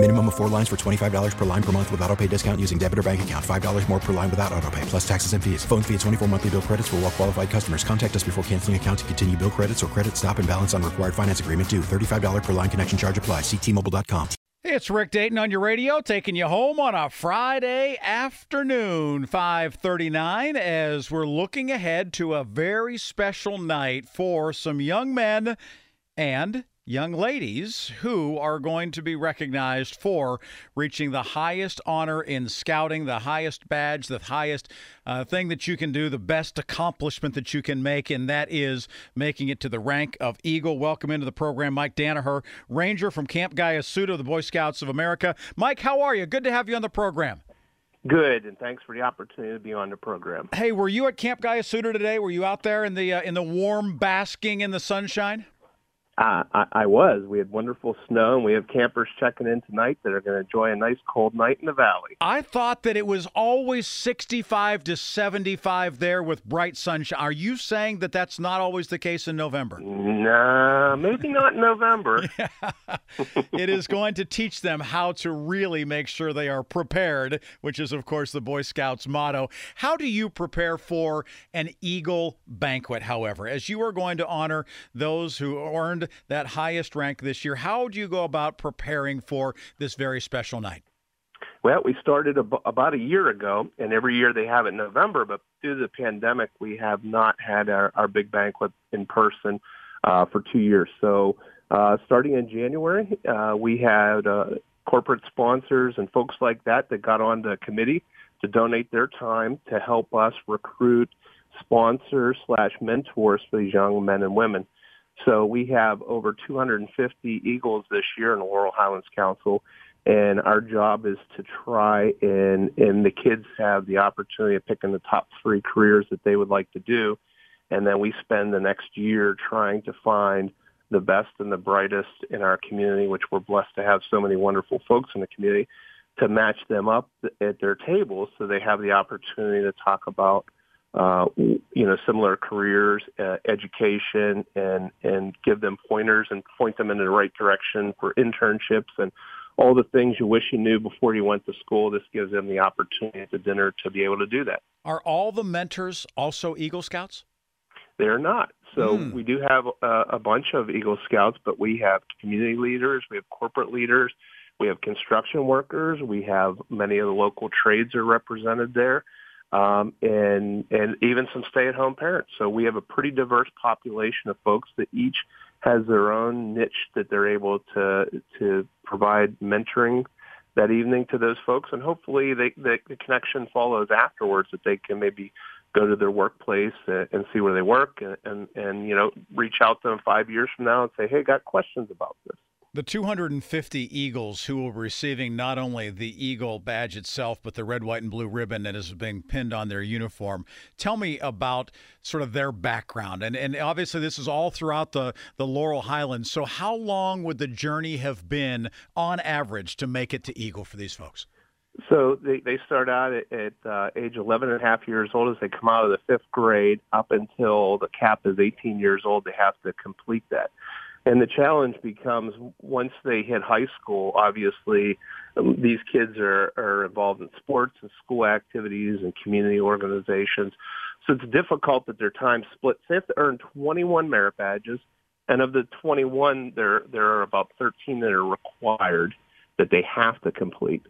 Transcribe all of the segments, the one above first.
Minimum of four lines for $25 per line per month with auto pay discount using debit or bank account. $5 more per line without auto pay, plus taxes and fees. Phone fee at 24 monthly bill credits for all well qualified customers. Contact us before canceling account to continue bill credits or credit stop and balance on required finance agreement due. $35 per line connection charge apply. Ctmobile.com. It's Rick Dayton on your radio, taking you home on a Friday afternoon, 539, as we're looking ahead to a very special night for some young men and young ladies who are going to be recognized for reaching the highest honor in scouting, the highest badge, the highest uh, thing that you can do, the best accomplishment that you can make, and that is making it to the rank of Eagle. Welcome into the program, Mike Danaher, Ranger from Camp Guyasuta, the Boy Scouts of America. Mike, how are you? Good to have you on the program. Good, and thanks for the opportunity to be on the program. Hey, were you at Camp Guyasuta today? Were you out there in the uh, in the warm, basking in the sunshine? Uh, I, I was. We had wonderful snow, and we have campers checking in tonight that are going to enjoy a nice cold night in the valley. I thought that it was always 65 to 75 there with bright sunshine. Are you saying that that's not always the case in November? Nah, maybe not in November. it is going to teach them how to really make sure they are prepared, which is, of course, the Boy Scouts motto. How do you prepare for an Eagle banquet, however, as you are going to honor those who earned that highest rank this year. How do you go about preparing for this very special night? Well, we started ab- about a year ago, and every year they have it in November. But due to the pandemic, we have not had our, our big banquet in person uh, for two years. So, uh, starting in January, uh, we had uh, corporate sponsors and folks like that that got on the committee to donate their time to help us recruit sponsors slash mentors for these young men and women. So we have over 250 Eagles this year in the Laurel Highlands Council, and our job is to try and and the kids have the opportunity of picking the top three careers that they would like to do, and then we spend the next year trying to find the best and the brightest in our community, which we're blessed to have so many wonderful folks in the community, to match them up at their tables so they have the opportunity to talk about uh, you know, similar careers, uh, education, and and give them pointers and point them in the right direction for internships and all the things you wish you knew before you went to school. This gives them the opportunity at the dinner to be able to do that. Are all the mentors also Eagle Scouts? They're not. So mm. we do have a, a bunch of Eagle Scouts, but we have community leaders, we have corporate leaders, we have construction workers, we have many of the local trades are represented there um, and and even some stay-at-home parents. So we have a pretty diverse population of folks that each has their own niche that they're able to to provide mentoring that evening to those folks, and hopefully they, they, the connection follows afterwards that they can maybe go to their workplace and see where they work and, and, and you know reach out to them five years from now and say, hey, got questions about this. The 250 Eagles who will be receiving not only the Eagle badge itself, but the red, white, and blue ribbon that is being pinned on their uniform. Tell me about sort of their background. And, and obviously, this is all throughout the, the Laurel Highlands. So, how long would the journey have been on average to make it to Eagle for these folks? So they, they start out at, at uh, age 11 and a half years old as they come out of the fifth grade up until the cap is 18 years old. They have to complete that. And the challenge becomes once they hit high school, obviously, um, these kids are, are involved in sports and school activities and community organizations. So it's difficult that their time splits. They have to earn 21 merit badges. And of the 21, there, there are about 13 that are required that they have to complete.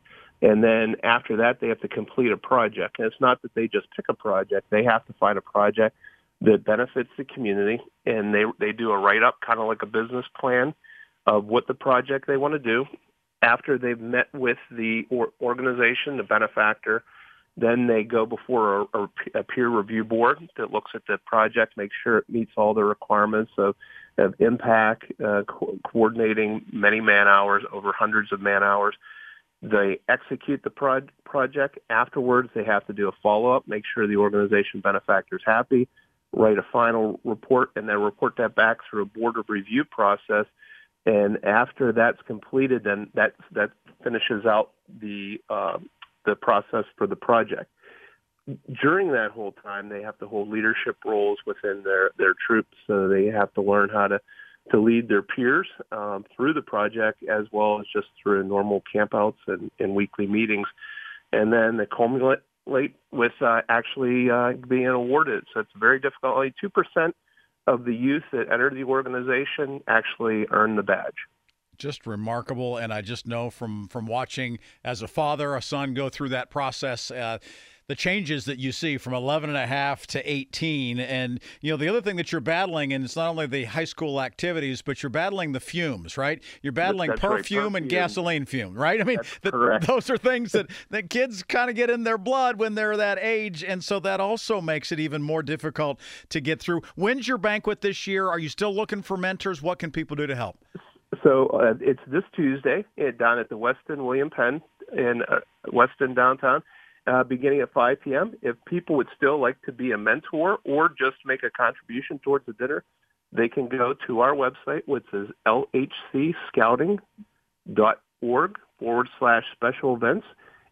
And then after that, they have to complete a project. And it's not that they just pick a project. They have to find a project that benefits the community, and they they do a write up, kind of like a business plan of what the project they want to do. After they've met with the or- organization, the benefactor, then they go before a, a, peer review board that looks at the project, makes sure it meets all the requirements of, of impact, uh, co- coordinating many man hours, over hundreds of man hours. They execute the pro- project. Afterwards, they have to do a follow-up, make sure the organization benefactor is happy, write a final report and then report that back through a board of review process. And after that's completed, then that that finishes out the uh, the process for the project. During that whole time, they have to hold leadership roles within their their troops. So they have to learn how to to lead their peers um, through the project as well as just through normal campouts and, and weekly meetings. And then they culminate with uh, actually uh, being awarded. So it's very difficult. Only 2% of the youth that enter the organization actually earn the badge just remarkable and i just know from from watching as a father a son go through that process uh, the changes that you see from 11 and a half to 18 and you know the other thing that you're battling and it's not only the high school activities but you're battling the fumes right? You're battling perfume, right, perfume and gasoline fume right? I mean the, those are things that that kids kind of get in their blood when they're that age and so that also makes it even more difficult to get through. When's your banquet this year? Are you still looking for mentors? What can people do to help? So uh, it's this Tuesday down at the Westin William Penn in uh, Westin downtown uh, beginning at 5 p.m. If people would still like to be a mentor or just make a contribution towards the dinner, they can go to our website, which is lhcscouting.org forward slash special events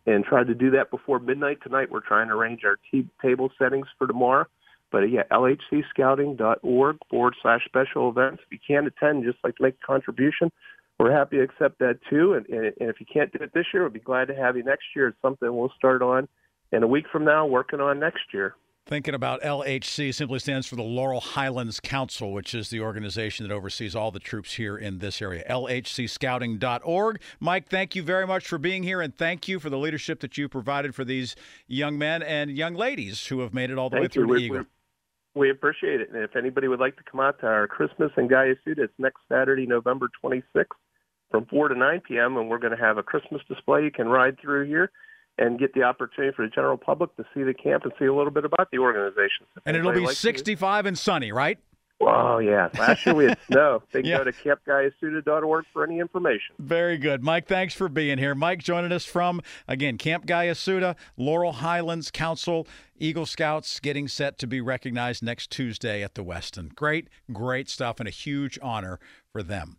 and try to do that before midnight tonight. We're trying to arrange our t- table settings for tomorrow. But yeah, lhcscouting.org forward slash special events. If you can't attend, just like to make a contribution, we're happy to accept that too. And, and, and if you can't do it this year, we'd be glad to have you next year. It's something we'll start on in a week from now, working on next year. Thinking about LHC simply stands for the Laurel Highlands Council, which is the organization that oversees all the troops here in this area. LHCscouting.org. Mike, thank you very much for being here, and thank you for the leadership that you provided for these young men and young ladies who have made it all the thank way through you. Eagle. We appreciate it. And if anybody would like to come out to our Christmas and Guyasuta, it's next Saturday, November 26th from 4 to 9 p.m. And we're going to have a Christmas display you can ride through here and get the opportunity for the general public to see the camp and see a little bit about the organization. And it'll be 65 and sunny, right? Oh, yeah. Last year we had snow. They can yeah. go to campgaiasuta.org for any information. Very good. Mike, thanks for being here. Mike joining us from, again, Camp Guyasuta, Laurel Highlands Council, Eagle Scouts getting set to be recognized next Tuesday at the Westin. Great, great stuff, and a huge honor for them.